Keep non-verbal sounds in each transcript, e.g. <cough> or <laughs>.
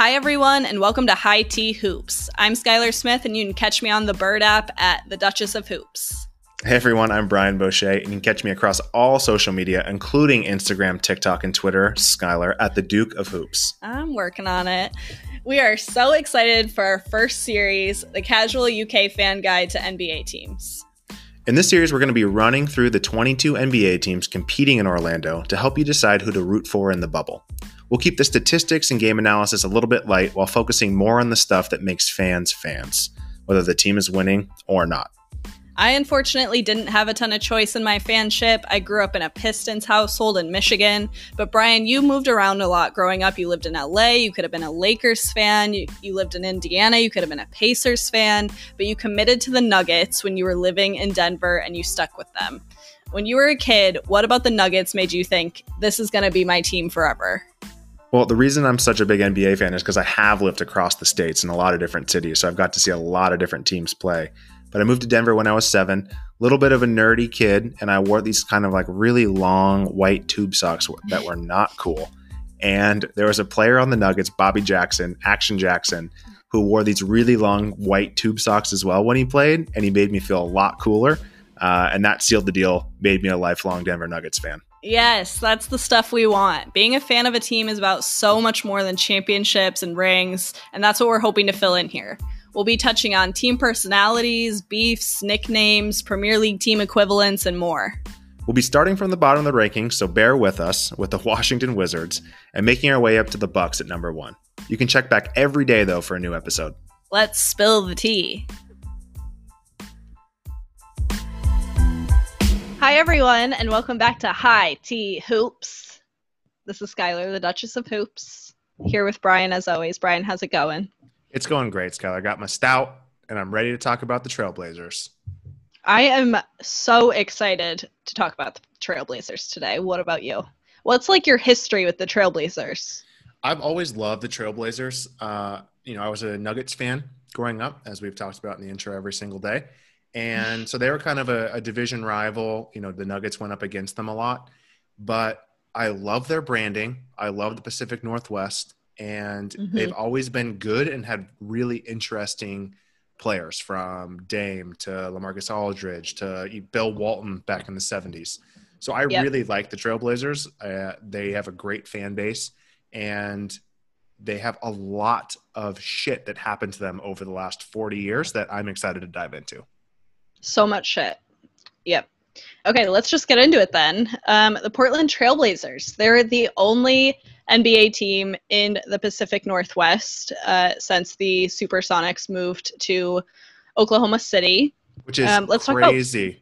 Hi, everyone, and welcome to High Tea Hoops. I'm Skylar Smith, and you can catch me on the Bird app at the Duchess of Hoops. Hey everyone, I'm Brian Boucher, and you can catch me across all social media, including Instagram, TikTok, and Twitter, Skylar, at the Duke of Hoops. I'm working on it. We are so excited for our first series, the Casual UK Fan Guide to NBA Teams. In this series, we're going to be running through the 22 NBA teams competing in Orlando to help you decide who to root for in the bubble. We'll keep the statistics and game analysis a little bit light while focusing more on the stuff that makes fans fans, whether the team is winning or not. I unfortunately didn't have a ton of choice in my fanship. I grew up in a Pistons household in Michigan. But Brian, you moved around a lot growing up. You lived in LA. You could have been a Lakers fan. You, you lived in Indiana. You could have been a Pacers fan. But you committed to the Nuggets when you were living in Denver and you stuck with them. When you were a kid, what about the Nuggets made you think this is going to be my team forever? Well, the reason I'm such a big NBA fan is because I have lived across the states in a lot of different cities. So I've got to see a lot of different teams play. But I moved to Denver when I was seven, little bit of a nerdy kid, and I wore these kind of like really long white tube socks that were not cool. And there was a player on the Nuggets, Bobby Jackson, Action Jackson, who wore these really long white tube socks as well when he played, and he made me feel a lot cooler. Uh, and that sealed the deal, made me a lifelong Denver Nuggets fan. Yes, that's the stuff we want. Being a fan of a team is about so much more than championships and rings, and that's what we're hoping to fill in here. We'll be touching on team personalities, beefs, nicknames, Premier League team equivalents, and more. We'll be starting from the bottom of the rankings, so bear with us with the <laughs> Washington Wizards and making our way up to the Bucks at number 1. You can check back every day though for a new episode. Let's spill the tea. Hi everyone and welcome back to High Tea Hoops. This is Skylar, the Duchess of Hoops, here with Brian as always. Brian, how's it going? It's going great, Skylar. I got my stout, and I'm ready to talk about the Trailblazers. I am so excited to talk about the Trailblazers today. What about you? What's like your history with the Trailblazers? I've always loved the Trailblazers. Uh, you know, I was a Nuggets fan growing up, as we've talked about in the intro every single day. And so they were kind of a, a division rival. You know, the Nuggets went up against them a lot. But I love their branding. I love the Pacific Northwest and mm-hmm. they've always been good and had really interesting players from Dame to LaMarcus Aldridge to Bill Walton back in the 70s. So I yep. really like the Trailblazers. Uh, they have a great fan base and they have a lot of shit that happened to them over the last 40 years that I'm excited to dive into. So much shit. Yep. Okay, let's just get into it then. Um, the Portland Trailblazers. They're the only NBA team in the Pacific Northwest uh, since the Supersonics moved to Oklahoma City. Which is um, let's crazy. Talk about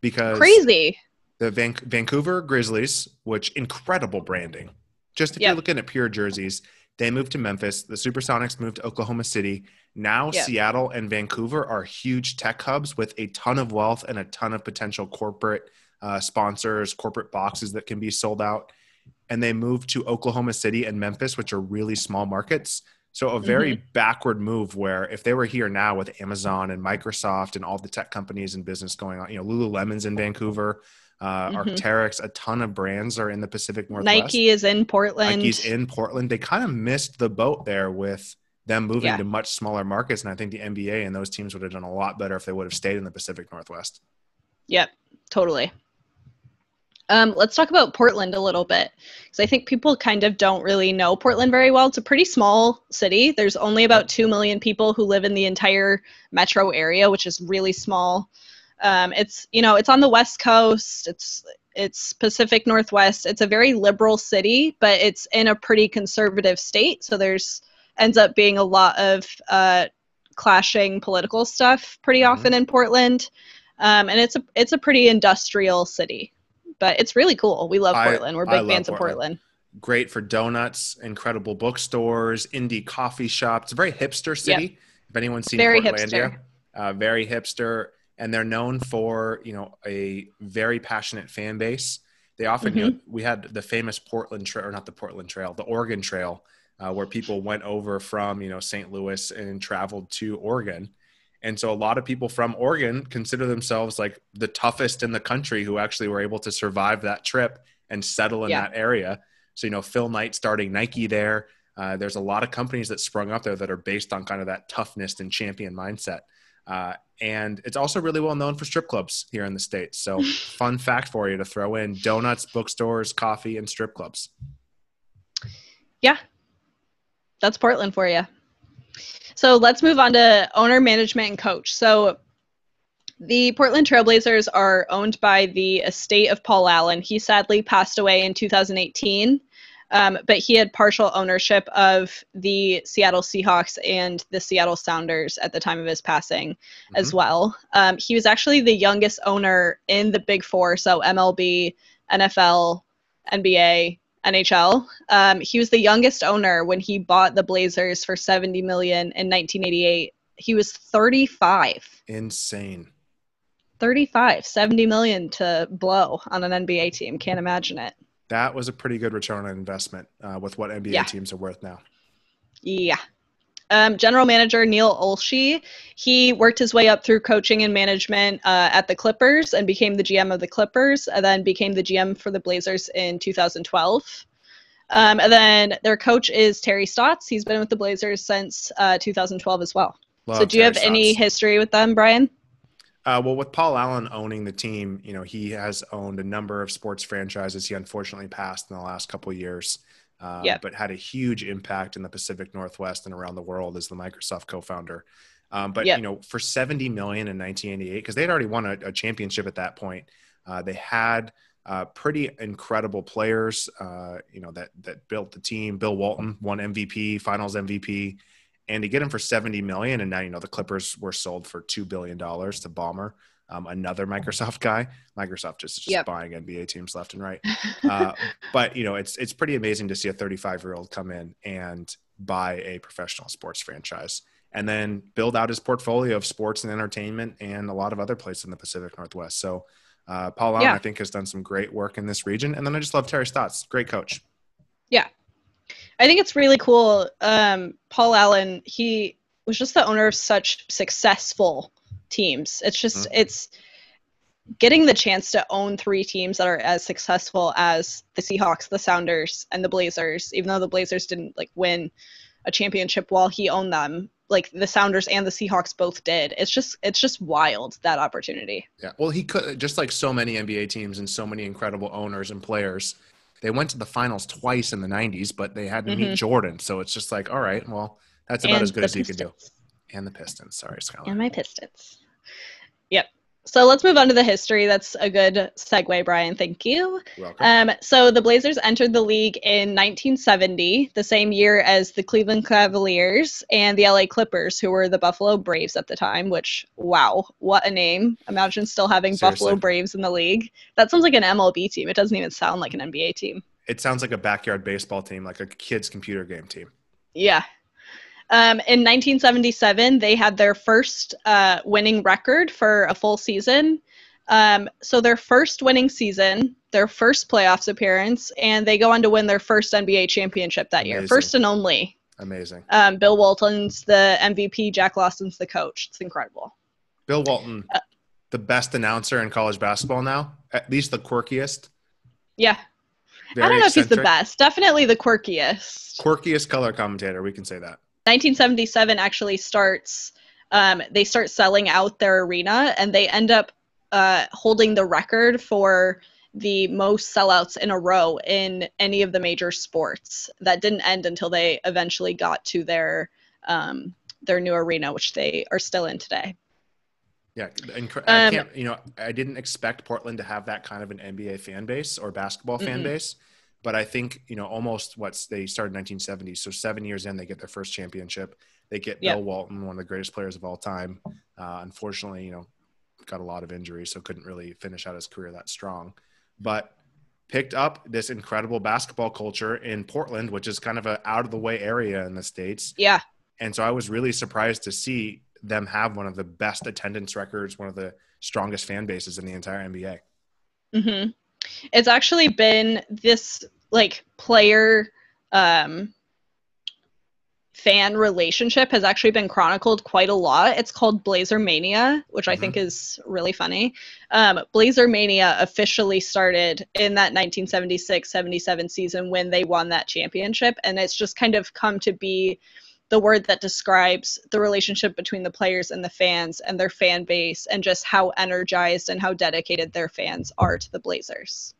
because crazy. The Van- Vancouver Grizzlies, which incredible branding. Just if yep. you're looking at pure jerseys, they moved to Memphis. The Supersonics moved to Oklahoma City. Now yep. Seattle and Vancouver are huge tech hubs with a ton of wealth and a ton of potential corporate uh, sponsors, corporate boxes that can be sold out and they moved to Oklahoma City and Memphis, which are really small markets. So a very mm-hmm. backward move where if they were here now with Amazon and Microsoft and all the tech companies and business going on, you know, Lululemon's in Vancouver, uh, mm-hmm. Arc'teryx, a ton of brands are in the Pacific Northwest. Nike is in Portland. Nike's in Portland. They kind of missed the boat there with them moving yeah. to much smaller markets. And I think the NBA and those teams would have done a lot better if they would have stayed in the Pacific Northwest. Yep, totally. Um, let's talk about Portland a little bit because I think people kind of don't really know Portland very well. It's a pretty small city. There's only about 2 million people who live in the entire metro area, which is really small. Um, it's, you know, it's on the West Coast. It's, it's Pacific Northwest. It's a very liberal city, but it's in a pretty conservative state. So there's ends up being a lot of uh, clashing political stuff pretty mm-hmm. often in Portland. Um, and it's a it's a pretty industrial city but it's really cool. We love Portland. We're big fans Portland. of Portland. Great for donuts, incredible bookstores, indie coffee shops. It's a very hipster city. Yep. If anyone's seen very Portlandia, uh, very hipster, and they're known for you know a very passionate fan base. They often, mm-hmm. mm-hmm. we had the famous Portland Trail, or not the Portland Trail, the Oregon Trail, uh, where people went over from you know St. Louis and traveled to Oregon and so a lot of people from Oregon consider themselves like the toughest in the country who actually were able to survive that trip and settle in yeah. that area. So, you know, Phil Knight starting Nike there, uh, there's a lot of companies that sprung up there that are based on kind of that toughness and champion mindset. Uh, and it's also really well known for strip clubs here in the States. So, <laughs> fun fact for you to throw in donuts, bookstores, coffee, and strip clubs. Yeah, that's Portland for you. So, let's move on to owner, management, and coach. So, the Portland Trailblazers are owned by the estate of Paul Allen. He sadly passed away in 2018. Um, but he had partial ownership of the Seattle Seahawks and the Seattle Sounders at the time of his passing mm-hmm. as well. Um, he was actually the youngest owner in the Big Four, so MLB, NFL, NBA, NHL. Um, he was the youngest owner when he bought the Blazers for 70 million in 1988. He was 35. Insane. 35, 70 million to blow on an NBA team. Can't imagine it that was a pretty good return on investment uh, with what NBA yeah. teams are worth now. Yeah. Um, General Manager Neil Olshey, he worked his way up through coaching and management uh, at the Clippers and became the GM of the Clippers, and then became the GM for the Blazers in 2012. Um, and then their coach is Terry Stotts. He's been with the Blazers since uh, 2012 as well. Love so, do you have Stotts. any history with them, Brian? Uh, well, with Paul Allen owning the team, you know he has owned a number of sports franchises. He unfortunately passed in the last couple years, uh, yep. but had a huge impact in the Pacific Northwest and around the world as the Microsoft co-founder. Um, but yep. you know, for seventy million in 1988, because they'd already won a, a, championship at that point, uh, they had uh, pretty incredible players. Uh, you know that that built the team. Bill Walton won MVP, Finals MVP and to get him for 70 million and now you know the clippers were sold for 2 billion dollars to Ballmer um, another microsoft guy microsoft just, just yep. buying nba teams left and right <laughs> uh, but you know it's it's pretty amazing to see a 35 year old come in and buy a professional sports franchise and then build out his portfolio of sports and entertainment and a lot of other places in the pacific northwest so uh, paul Allen, yeah. i think has done some great work in this region and then i just love terry stotts great coach yeah I think it's really cool. Um, Paul Allen, he was just the owner of such successful teams. It's just mm-hmm. it's getting the chance to own three teams that are as successful as the Seahawks, the Sounders, and the Blazers. Even though the Blazers didn't like win a championship while he owned them, like the Sounders and the Seahawks both did. It's just it's just wild that opportunity. Yeah. Well, he could just like so many NBA teams and so many incredible owners and players they went to the finals twice in the 90s, but they had to mm-hmm. meet Jordan. So it's just like, all right, well, that's about and as good as you can do. And the Pistons. Sorry, Skylar. And my Pistons. Yep. So let's move on to the history. That's a good segue, Brian. Thank you. Um, so the Blazers entered the league in 1970, the same year as the Cleveland Cavaliers and the LA Clippers, who were the Buffalo Braves at the time. Which, wow, what a name! Imagine still having Seriously. Buffalo Braves in the league. That sounds like an MLB team. It doesn't even sound like an NBA team. It sounds like a backyard baseball team, like a kid's computer game team. Yeah, um, in 1977, they had their first uh, winning record for a full season. Um, so their first winning season, their first playoffs appearance, and they go on to win their first NBA championship that Amazing. year, first and only. Amazing. Um, Bill Walton's the MVP. Jack Lawson's the coach. It's incredible. Bill Walton, uh, the best announcer in college basketball now, at least the quirkiest. Yeah. Very I don't know eccentric. if he's the best. Definitely the quirkiest. Quirkiest color commentator. We can say that. 1977 actually starts. Um, they start selling out their arena, and they end up uh, holding the record for the most sellouts in a row in any of the major sports. That didn't end until they eventually got to their um, their new arena, which they are still in today. Yeah, um, can't. You know, I didn't expect Portland to have that kind of an NBA fan base or basketball fan mm-hmm. base but I think you know almost what's they started in 1970, so seven years in they get their first championship. They get yep. Bill Walton, one of the greatest players of all time. Uh, unfortunately, you know, got a lot of injuries, so couldn't really finish out his career that strong. But picked up this incredible basketball culture in Portland, which is kind of a out of the way area in the states. Yeah. And so I was really surprised to see them have one of the best attendance records, one of the strongest fan bases in the entire NBA. Mm-hmm. It's actually been this like player um fan relationship has actually been chronicled quite a lot. It's called Blazer Mania, which I think is really funny. Um, Blazer Mania officially started in that 1976 77 season when they won that championship. And it's just kind of come to be the word that describes the relationship between the players and the fans and their fan base and just how energized and how dedicated their fans are to the Blazers.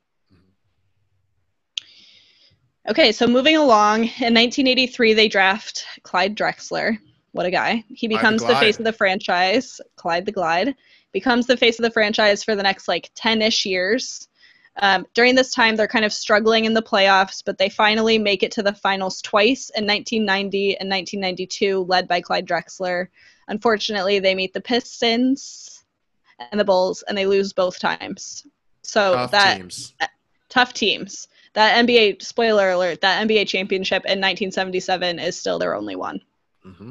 Okay, so moving along, in 1983, they draft Clyde Drexler. What a guy. He becomes the, the, face of the franchise. Clyde the Glide becomes the face of the franchise for the next like 10 ish years. Um, during this time, they're kind of struggling in the playoffs, but they finally make it to the finals twice in 1990 and 1992, led by Clyde Drexler. Unfortunately, they meet the Pistons and the Bulls, and they lose both times. So tough that teams. Uh, tough teams that NBA spoiler alert that NBA championship in 1977 is still their only one. Mm-hmm.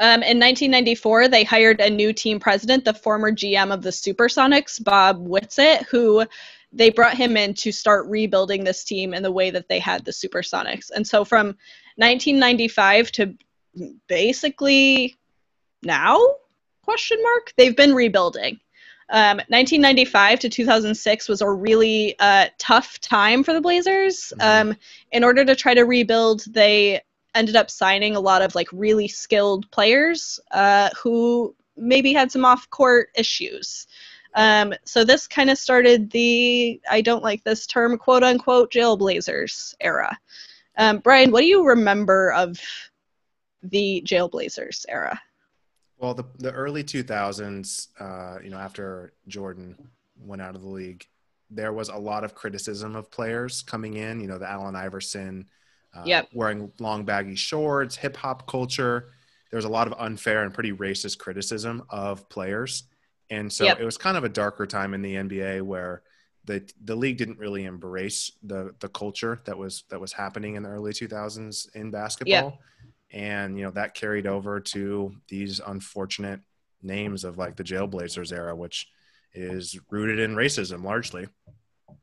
Um, in 1994, they hired a new team president, the former GM of the Supersonics, Bob Whitsitt, who they brought him in to start rebuilding this team in the way that they had the Supersonics. And so from 1995 to basically now, question mark, they've been rebuilding. Um, 1995 to 2006 was a really uh, tough time for the Blazers. Mm-hmm. Um, in order to try to rebuild, they ended up signing a lot of like really skilled players uh, who maybe had some off-court issues. Um, so this kind of started the I don't like this term quote unquote jailblazers era. Um, Brian, what do you remember of the jailblazers era? Well, the the early 2000s, uh, you know, after Jordan went out of the league, there was a lot of criticism of players coming in. You know, the Allen Iverson, uh, yep. wearing long baggy shorts, hip hop culture. There was a lot of unfair and pretty racist criticism of players, and so yep. it was kind of a darker time in the NBA where the the league didn't really embrace the the culture that was that was happening in the early 2000s in basketball. Yep and you know that carried over to these unfortunate names of like the jailblazers era which is rooted in racism largely.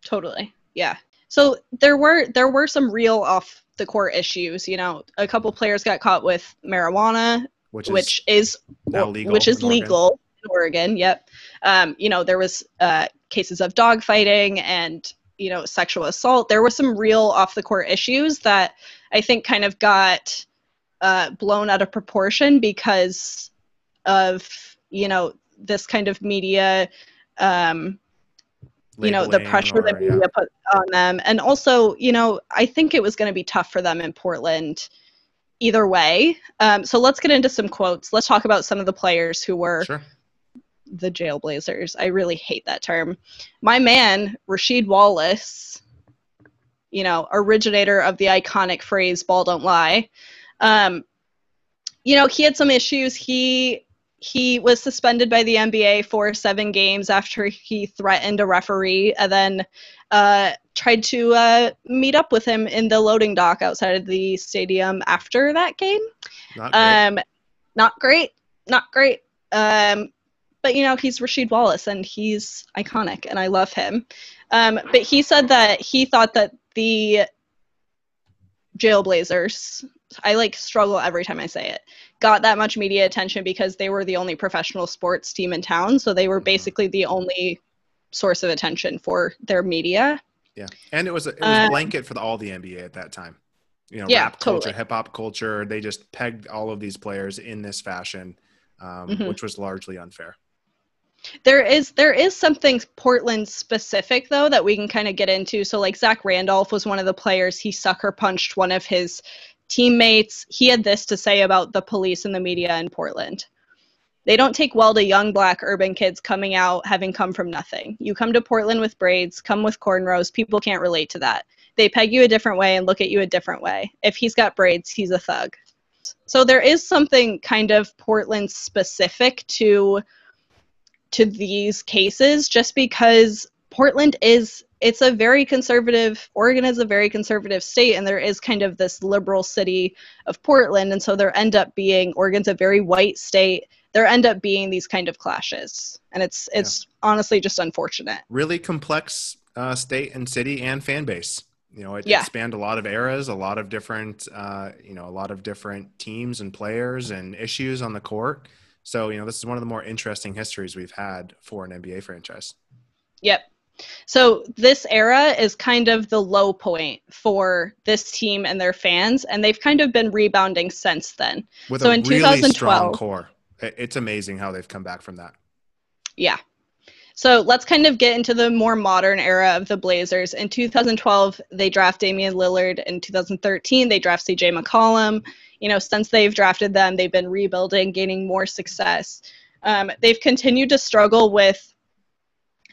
Totally. Yeah. So there were there were some real off the court issues you know. A couple players got caught with marijuana which is, which is legal which is legal in oregon yep. Um, you know there was uh, cases of dogfighting and you know sexual assault. There were some real off the court issues that i think kind of got uh, blown out of proportion because of you know this kind of media um, you know the pressure or, that media yeah. put on them. And also you know i think it was going to be tough for them in portland either way. Um, so let's get into some quotes. Let's talk about some of the players who were sure. the jailblazers. I really hate that term. My man rasheed wallace you know originator of the iconic phrase ball don't lie um, you know, he had some issues. He he was suspended by the NBA for seven games after he threatened a referee, and then uh, tried to uh, meet up with him in the loading dock outside of the stadium after that game. Not great. Um, not great. Not great. Um, but you know, he's Rasheed Wallace, and he's iconic, and I love him. Um, but he said that he thought that the Jailblazers I like struggle every time I say it. Got that much media attention because they were the only professional sports team in town, so they were mm-hmm. basically the only source of attention for their media. Yeah, and it was a, it was a um, blanket for the, all the NBA at that time. You know, yeah, rap culture, totally. hip hop culture. They just pegged all of these players in this fashion, um, mm-hmm. which was largely unfair. There is there is something Portland specific though that we can kind of get into. So like Zach Randolph was one of the players. He sucker punched one of his teammates. He had this to say about the police and the media in Portland. They don't take well to young black urban kids coming out having come from nothing. You come to Portland with braids, come with cornrows, people can't relate to that. They peg you a different way and look at you a different way. If he's got braids, he's a thug. So there is something kind of Portland specific to to these cases just because Portland is it's a very conservative Oregon is a very conservative state and there is kind of this liberal city of Portland and so there end up being Oregon's a very white state there end up being these kind of clashes and it's it's yeah. honestly just unfortunate really complex uh, state and city and fan base You know, it, Yeah. it spanned a lot of eras, a lot of different, uh, you know, a lot of different teams and players and issues on the court. So, you know, this is one of the more interesting histories we've had for an NBA franchise. Yep. So this era is kind of the low point for this team and their fans, and they've kind of been rebounding since then. With So a in really 2012 strong core. It's amazing how they've come back from that. Yeah. So let's kind of get into the more modern era of the Blazers. In 2012, they draft Damian Lillard. In 2013, they draft CJ McCollum. You know, since they've drafted them, they've been rebuilding, gaining more success. Um, they've continued to struggle with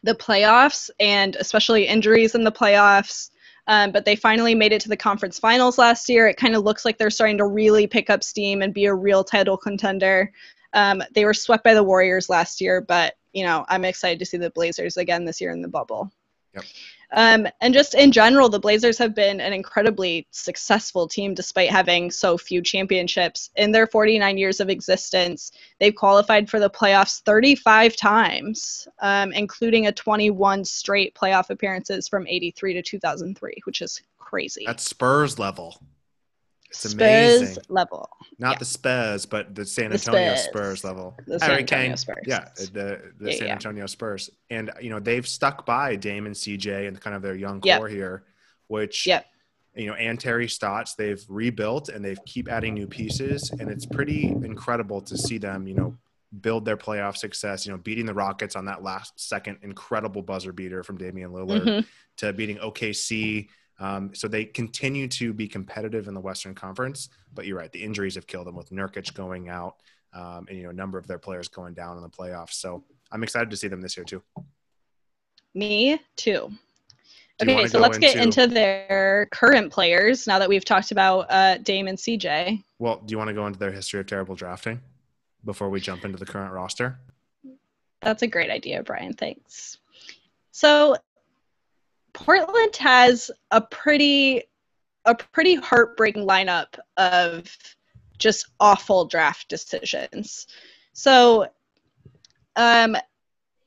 the playoffs and especially injuries in the playoffs. Um, but they finally made it to the conference finals last year. It kind of looks like they're starting to really pick up steam and be a real title contender. Um, they were swept by the Warriors last year, but you know I'm excited to see the Blazers again this year in the bubble. Yep. Um, and just in general, the Blazers have been an incredibly successful team despite having so few championships. In their 49 years of existence, they've qualified for the playoffs 35 times, um, including a 21 straight playoff appearances from 83 to 2003, which is crazy. That's Spurs level. It's Spurs amazing. level. Not Yeah. the Spurs, but the San The Antonio Spurs. Spurs, level. The San Antonio. Spurs. Yeah, the the Yeah, San yeah. Antonio Spurs, and you know they've stuck by Dame and CJ and kind of their young Yep. core here, which Yep. you know and Terry Stotts they've rebuilt and they've keep adding new pieces, and it's pretty incredible to see them you know build their playoff success. You know, beating the Rockets on that last second incredible buzzer beater from Damian Lillard Mhm. to beating OKC. Um, so they continue to be competitive in the Western Conference, but you're right. The injuries have killed them with Nurkic going out, um, and you know a number of their players going down in the playoffs. So I'm excited to see them this year too. Me too. Do Okay, so let's get into their current players now that we've talked about uh, Dame and CJ. Well, do you want to go into their history of terrible drafting before we jump into the current roster? That's a great idea, Brian. Thanks. So Portland has a pretty a pretty heartbreaking lineup of just awful draft decisions. So um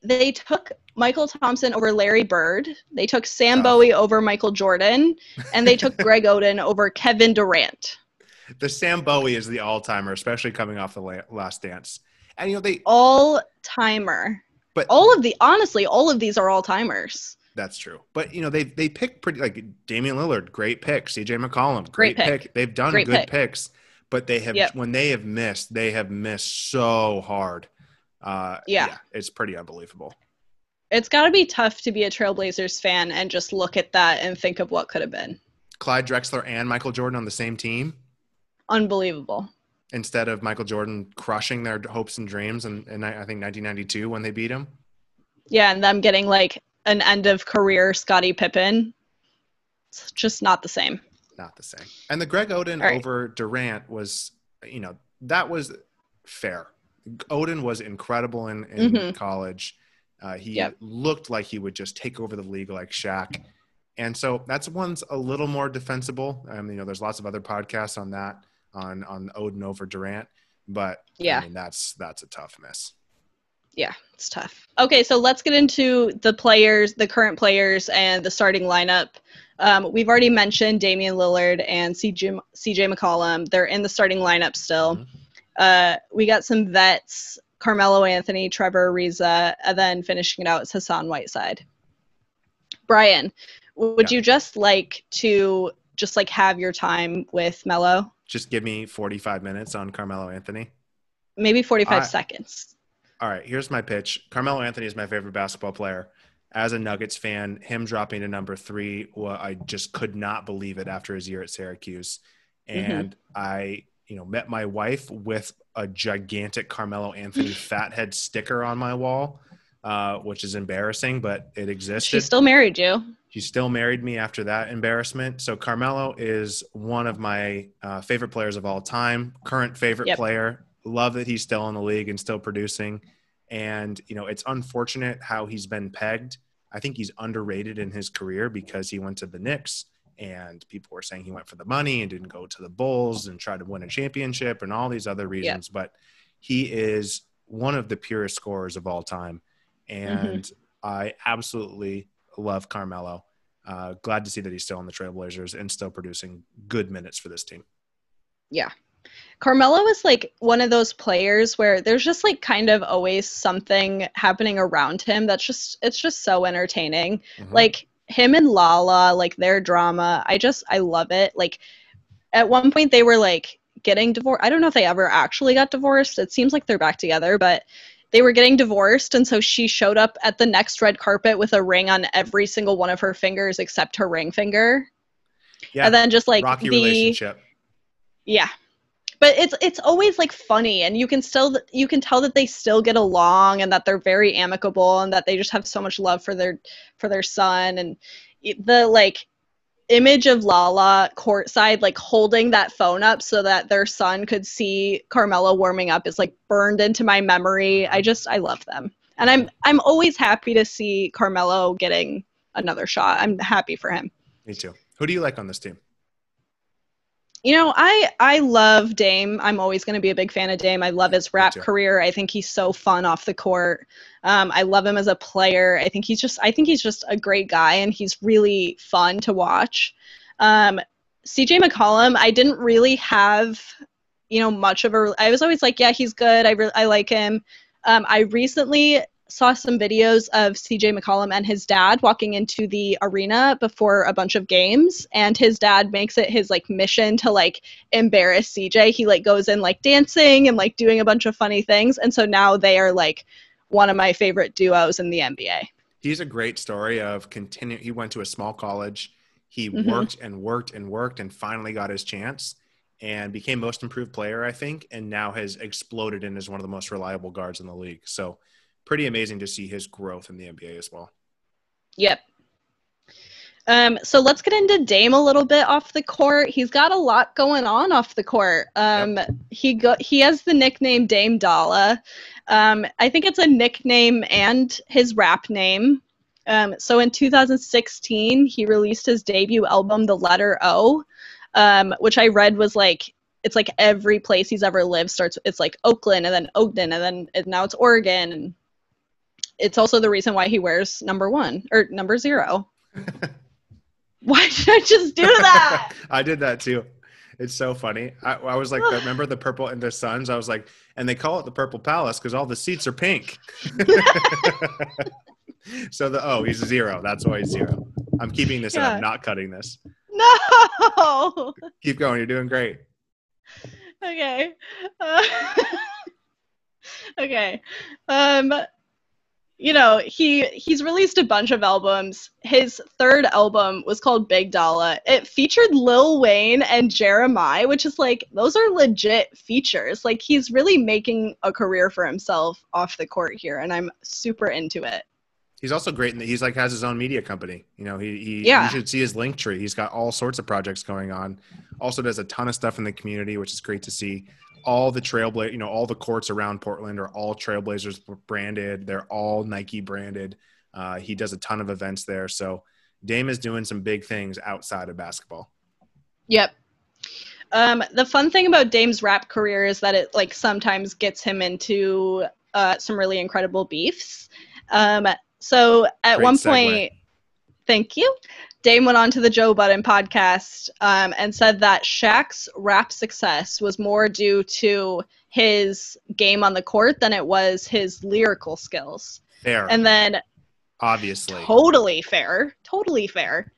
they took Mychal Thompson over Larry Bird. They took Sam Tough. Bowie over Michael Jordan, and they took <laughs> Greg Oden over Kevin Durant. The Sam Bowie is the all-timer, especially coming off the la- Last Dance. And you know they, All timer. but All of the honestly, all of these are all timers. That's true. But you know, they they pick pretty like Damian Lillard, great pick. CJ McCollum, Great great, pick. pick. They've done Great good pick. picks, but they have Yep. when they have missed, they have missed so hard. Uh, Yeah. it's pretty unbelievable. It's got to be tough to be a Trailblazers fan and just look at that and think of what could have been. Clyde Drexler and Michael Jordan on the same team Unbelievable. instead of Michael Jordan crushing their hopes and dreams, and in, I think 1992 when they beat him. Yeah, and them getting like an end of career Scottie Pippen. It's just not the same. Not the same. And the Greg Oden right. over Durant was, you know, that was fair. Oden was incredible in, in Mhm. college. Uh, he Yep. looked like he would just take over the league like Shaq. And so that's one's a little more defensible. Um, you know, there's lots of other podcasts on that, on on Oden over Durant. But Yeah. I mean, that's that's a tough miss. Yeah, it's tough. Okay, so let's get into the players, the current players, and the starting lineup. Um, we've already mentioned Damian Lillard and CJ, CJ McCollum. They're in the starting lineup still. Mhm. Uh, we got some vets Carmelo Anthony, Trevor Ariza, and then finishing it out is Hassan Whiteside. Brian, would Yeah. you just like to just like have your time with Melo? Just give me 45 minutes on Carmelo Anthony. Maybe 45 I- seconds. All right, here's my pitch. Carmelo Anthony is my favorite basketball player. As a Nuggets fan, him dropping to number three, well, I just could not believe it after his year at Syracuse. And I, you know, met my wife with a gigantic Carmelo Anthony <laughs> fathead sticker on my wall, uh, which is embarrassing, but it existed. She still married you. She still married me after that embarrassment. So Carmelo is one of my uh, favorite players of all time. Current favorite Yep. player. Love that he's still in the league and still producing. And you know, it's unfortunate how he's been pegged. I think he's underrated in his career because he went to the Knicks and people were saying he went for the money and didn't go to the Bulls and try to win a championship and all these other reasons. But he is one of the purest scorers of all time. And I absolutely love Carmelo. uh, glad to see that he's still on the Trailblazers and still producing good minutes for this team. Yeah. Carmelo is like one of those players where there's just like kind of always something happening around him that's just it's just so entertaining. Mm-hmm. Like him and Lala, like their drama, I just I love it. Like at one point they were like getting divorced. I don't know if they ever actually got divorced. It seems like they're back together, but they were getting divorced and so she showed up at the next red carpet with a ring on every single one of her fingers except her ring finger. Yeah. And then just like rocky the, relationship. Yeah. But it's it's always like funny and you can still you can tell that they still get along and that they're very amicable and that they just have so much love for their for their son and the like image of Lala courtside, like holding that phone up so that their son could see Carmelo warming up, is like burned into my memory. I mm-hmm. just I love them, and I'm I'm always happy to see Carmelo getting another shot. I'm happy for him. Me too. Who do you like on this team? You know, I I love Dame. I'm always going to be a big fan of Dame. I love his rap career. I think he's so fun off the court. Um, I love him as a player. I think he's just I think he's just a great guy, and he's really fun to watch. Um, CJ McCollum, I didn't really have you know much of a. I was always like, yeah, he's good. I re- I like him. Um, I recently saw some videos of CJ McCollum and his dad walking into the arena before a bunch of games and his dad makes it his like mission to like embarrass CJ. He like goes in like dancing and like doing a bunch of funny things and so now they are like one of my favorite duos in the NBA. He's a great story of continue he went to a small college. He mm-hmm. worked and worked and worked and finally got his chance and became most improved player, I think, and now has exploded and is one of the most reliable guards in the league. So pretty amazing to see his growth in the NBA as well. Yep. Um, so let's get into Dame a little bit off the court. He's got a lot going on off the court. Um, yep. He go he has the nickname Dame Dolla. Um, I think it's a nickname and his rap name. Um, so in 2016, he released his debut album, The Letter O, um, which I read was like it's like every place he's ever lived starts. It's like Oakland and then Ogden and then and now it's Oregon and it's also the reason why he wears number one or number zero. <laughs> why did I just do that? <laughs> I did that too. It's so funny. I, I was like, remember the purple and the suns? I was like, and they call it the Purple Palace because all the seats are pink. <laughs> so the oh, he's zero. That's why he's zero. I'm keeping this yeah. and I'm not cutting this. No. Keep going. You're doing great. Okay. Uh, okay. Um you know he he's released a bunch of albums. His third album was called big dollar. It featured lil wayne and Jeremih which is like those are legit features. Like he's really making a career for himself off the court here and i'm super into it. He's also great in that he's like has his own media company. You know he, he yeah. you should see his Linktree he's got all sorts of projects going on. Also does a ton of stuff in the community which is great to see all the trailblazer, you know, all the courts around Portland are all Trailblazers branded. They're all Nike branded. Uh, he does a ton of events there. So Dame is doing some big things outside of basketball. Yep. Um, the fun thing about Dame's rap career is that it like sometimes gets him into uh, some really incredible beefs. Um, so at Great one segue. point, thank you. Dame went on to the Joe Budden podcast um, and said that Shaq's rap success was more due to his game on the court than it was his lyrical skills. Fair. And then, obviously, totally fair, totally fair.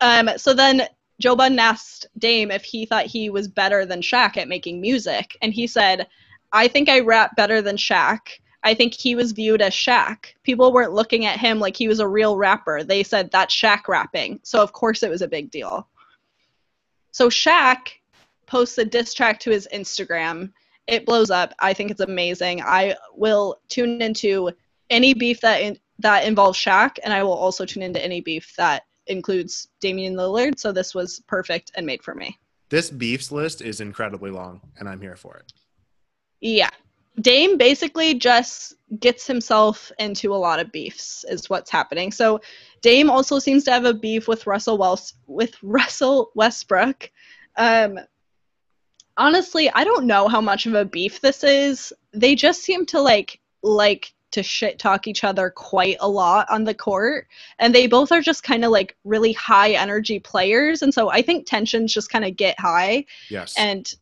Um, so then Joe Budden asked Dame if he thought he was better than Shaq at making music, and he said, "I think I rap better than Shaq." I think he was viewed as Shaq. People weren't looking at him like he was a real rapper. They said that's Shaq rapping. So of course it was a big deal. So Shaq posts a diss track to his Instagram. It blows up. I think it's amazing. I will tune into any beef that in, that involves Shaq, and I will also tune into any beef that includes Damian Lillard. So this was perfect and made for me. This beefs list is incredibly long, and I'm here for it. Yeah, Dame basically just gets himself into a lot of beefs is what's happening. So Dame also seems to have a beef with Russell Wells with <laughs> Russell Westbrook. Um, honestly, I don't know how much of a beef this is. They just seem to like like to shit talk each other quite a lot on the court. And they both are just kind of like really high energy players. And so I think tensions just kind of get high Yes. and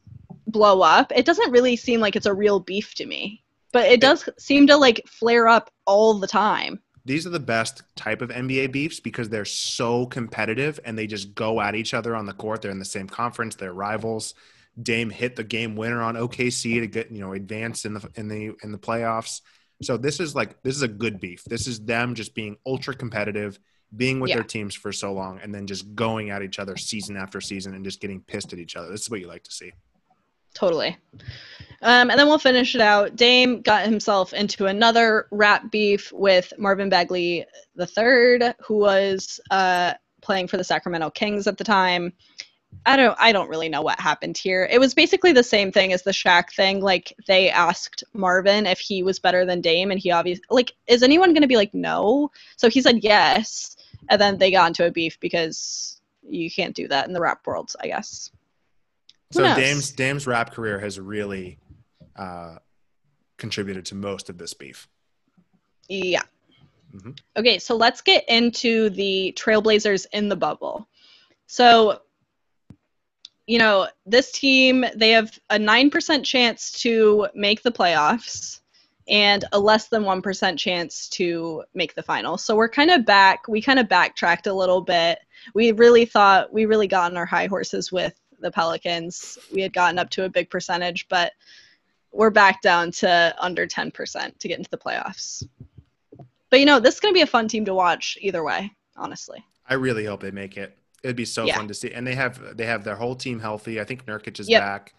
blow up. It doesn't really seem like it's a real beef to me, but it does seem to like flare up all the time. These are the best type of NBA beefs because they're so competitive and they just go at each other on the court. They're in the same conference. They're rivals. Dame hit the game winner on OKC to get you know advance in the in the in the playoffs. So this is like this is a good beef. This is them just being ultra competitive, being with Yeah. their teams for so long, and then just going at each other season after season and just getting pissed at each other. This is what you like to see. Totally. Um, and then we'll finish it out. Dame got himself into another rap beef with Marvin Bagley III, who was uh, playing for the Sacramento Kings at the time. I don't I don't really know what happened here. It was basically the same thing as the Shaq thing. Like they asked Marvin if he was better than Dame and he obviously like is anyone going to be like no? So he said yes and then they got into a beef because you can't do that in the rap world, I guess. So? Dame's Dame's rap career has really uh, contributed to most of this beef. Yeah. Mhm. Okay, so let's get into the Trailblazers in the bubble. So, you know, this team, they have a 9% chance to make the playoffs and a less than 1% chance to make the finals. So we're kind of back, we kind of backtracked a little bit. We really thought, we really got on our high horses with the Pelicans. We had gotten up to a big percentage, but we're back down to under 10% to get into the playoffs. But you know, this is going to be a fun team to watch either way, honestly. I really hope they make it. It'd be so Yeah. fun to see. And they have they have their whole team healthy. I think Nurkic is Yep. back,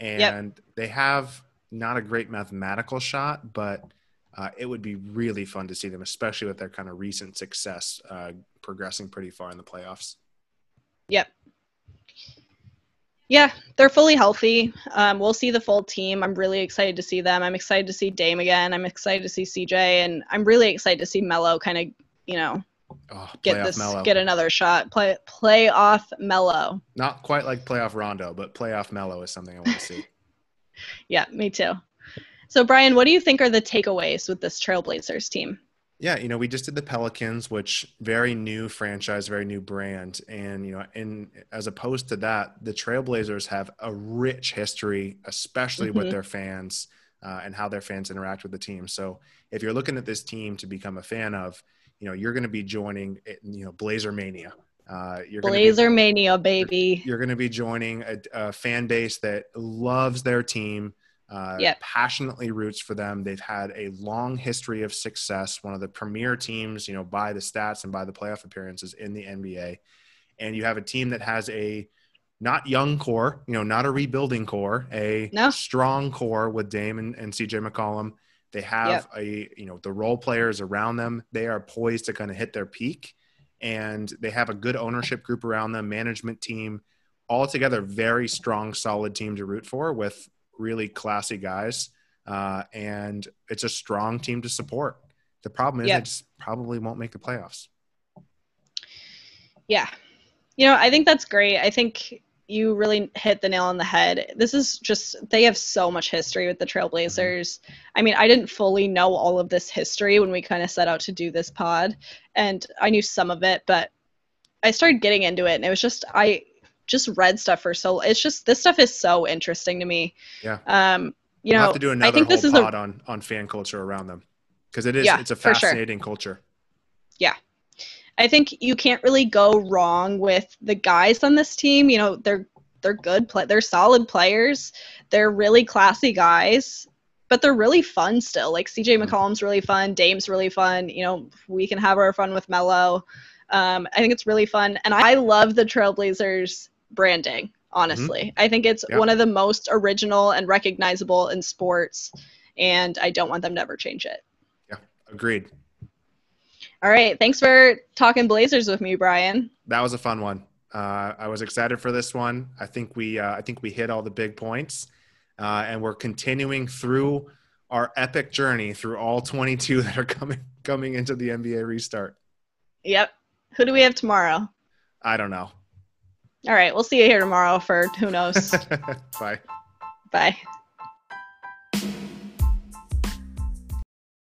and they have not a great mathematical shot, but uh, it would be really fun to see them, especially with their kind of recent success, uh, progressing pretty far in the playoffs. Yep. Yeah, they're fully healthy. Um, we'll see the full team. I'm really excited to see them. I'm excited to see Dame again. I'm excited to see CJ, and I'm really excited to see Melo kind of, you know, Oh, get this, Melo. get another shot. Play, play off Melo. Not quite like playoff Rondo, but playoff Melo is something I want to see. <laughs> Yeah, me too. So, Brian, what do you think are the takeaways with this Trailblazers team? Yeah, you know, we just did the Pelicans, which very new franchise, very new brand, and you know, in as opposed to that, the Trailblazers have a rich history, especially with Mhm. their fans uh, and how their fans interact with the team. So, if you're looking at this team to become a fan of, you know, you're going to be joining, you know, Blazer Mania. Uh, you're gonna be- Blazer Mania, baby. you're going to be joining a, a fan base that loves their team, uh, Yep. passionately roots for them. They've had a long history of success, one of the premier teams, you know, by the stats and by the playoff appearances in the NBA. And you have a team that has a not young core, you know, not a rebuilding core, a No. strong core with Dame and, and CJ McCollum. They have a, you know, the role players around them. They are poised to kind of hit their peak and they have a good ownership group around them, management team, altogether very strong, solid team to root for with really classy guys. Uh, and it's a strong team to support. The problem is Yeah. they just probably won't make the playoffs. Yeah. You know, I think that's great. I think you really hit the nail on the head. This is just, they have so much history with the Trailblazers. I mean, I didn't fully know all of this history when we kind of set out to do this pod, and I knew some of it, but I started getting into it, and it was just, I just read stuff for so, it's just, this stuff is so interesting to me. Yeah. Um, you we'll know, have to do another I think whole this is pod a, on, on fan culture around them because it is Yeah, it's a for sure. fascinating culture. Yeah. I think you can't really go wrong with the guys on this team. You know, they're they're good play they're solid players. They're really classy guys, but they're really fun still. Like CJ Mhm. McCollum's really fun, Dame's really fun. You know, we can have our fun with Melo. Um, I think it's really fun, and I love the Trailblazers branding. Honestly, I think it's Yeah. one of the most original and recognizable in sports, and I don't want them to ever change it. Yeah, agreed. All right, thanks for talking Blazers with me, Brian. That was a fun one. Uh, I was excited for this one. I think we uh, I think we hit all the big points, uh, and we're continuing through our epic journey through all 22 that are coming coming into the NBA restart. Yep. Who do we have tomorrow? I don't know. All right, we'll see you here tomorrow for who knows. <laughs> Bye. Bye.